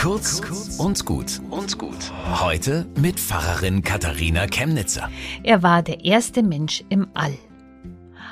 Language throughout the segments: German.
Kurz und gut und gut. Heute mit Pfarrerin Katharina Chemnitzer. Er war der erste Mensch im All.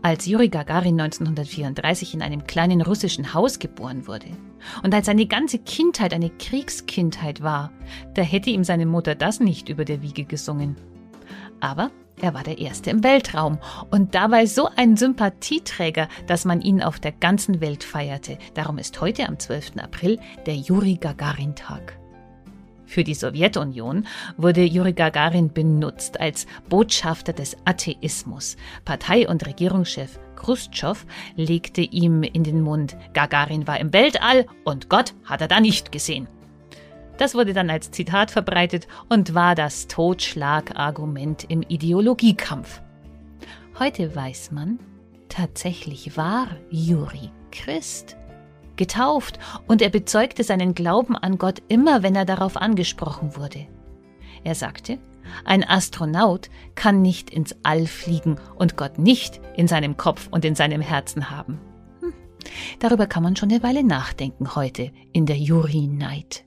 Als Juri Gagarin 1934 in einem kleinen russischen Haus geboren wurde und als seine ganze Kindheit eine Kriegskindheit war, da hätte ihm seine Mutter das nicht über der Wiege gesungen. Aber er war der Erste im Weltraum und dabei so ein Sympathieträger, dass man ihn auf der ganzen Welt feierte. Darum ist heute am 12. April der Juri Gagarin-Tag. Für die Sowjetunion wurde Juri Gagarin benutzt als Botschafter des Atheismus. Partei- und Regierungschef Khrushchev legte ihm in den Mund, Gagarin war im Weltall und Gott hat er da nicht gesehen. Das wurde dann als Zitat verbreitet und war das Totschlagargument im Ideologiekampf. Heute weiß man, tatsächlich war Juri Christ. Getauft und er bezeugte seinen Glauben an Gott immer, wenn er darauf angesprochen wurde. Er sagte, ein Astronaut kann nicht ins All fliegen und Gott nicht in seinem Kopf und in seinem Herzen haben. Hm. Darüber kann man schon eine Weile nachdenken heute in der Juri Night.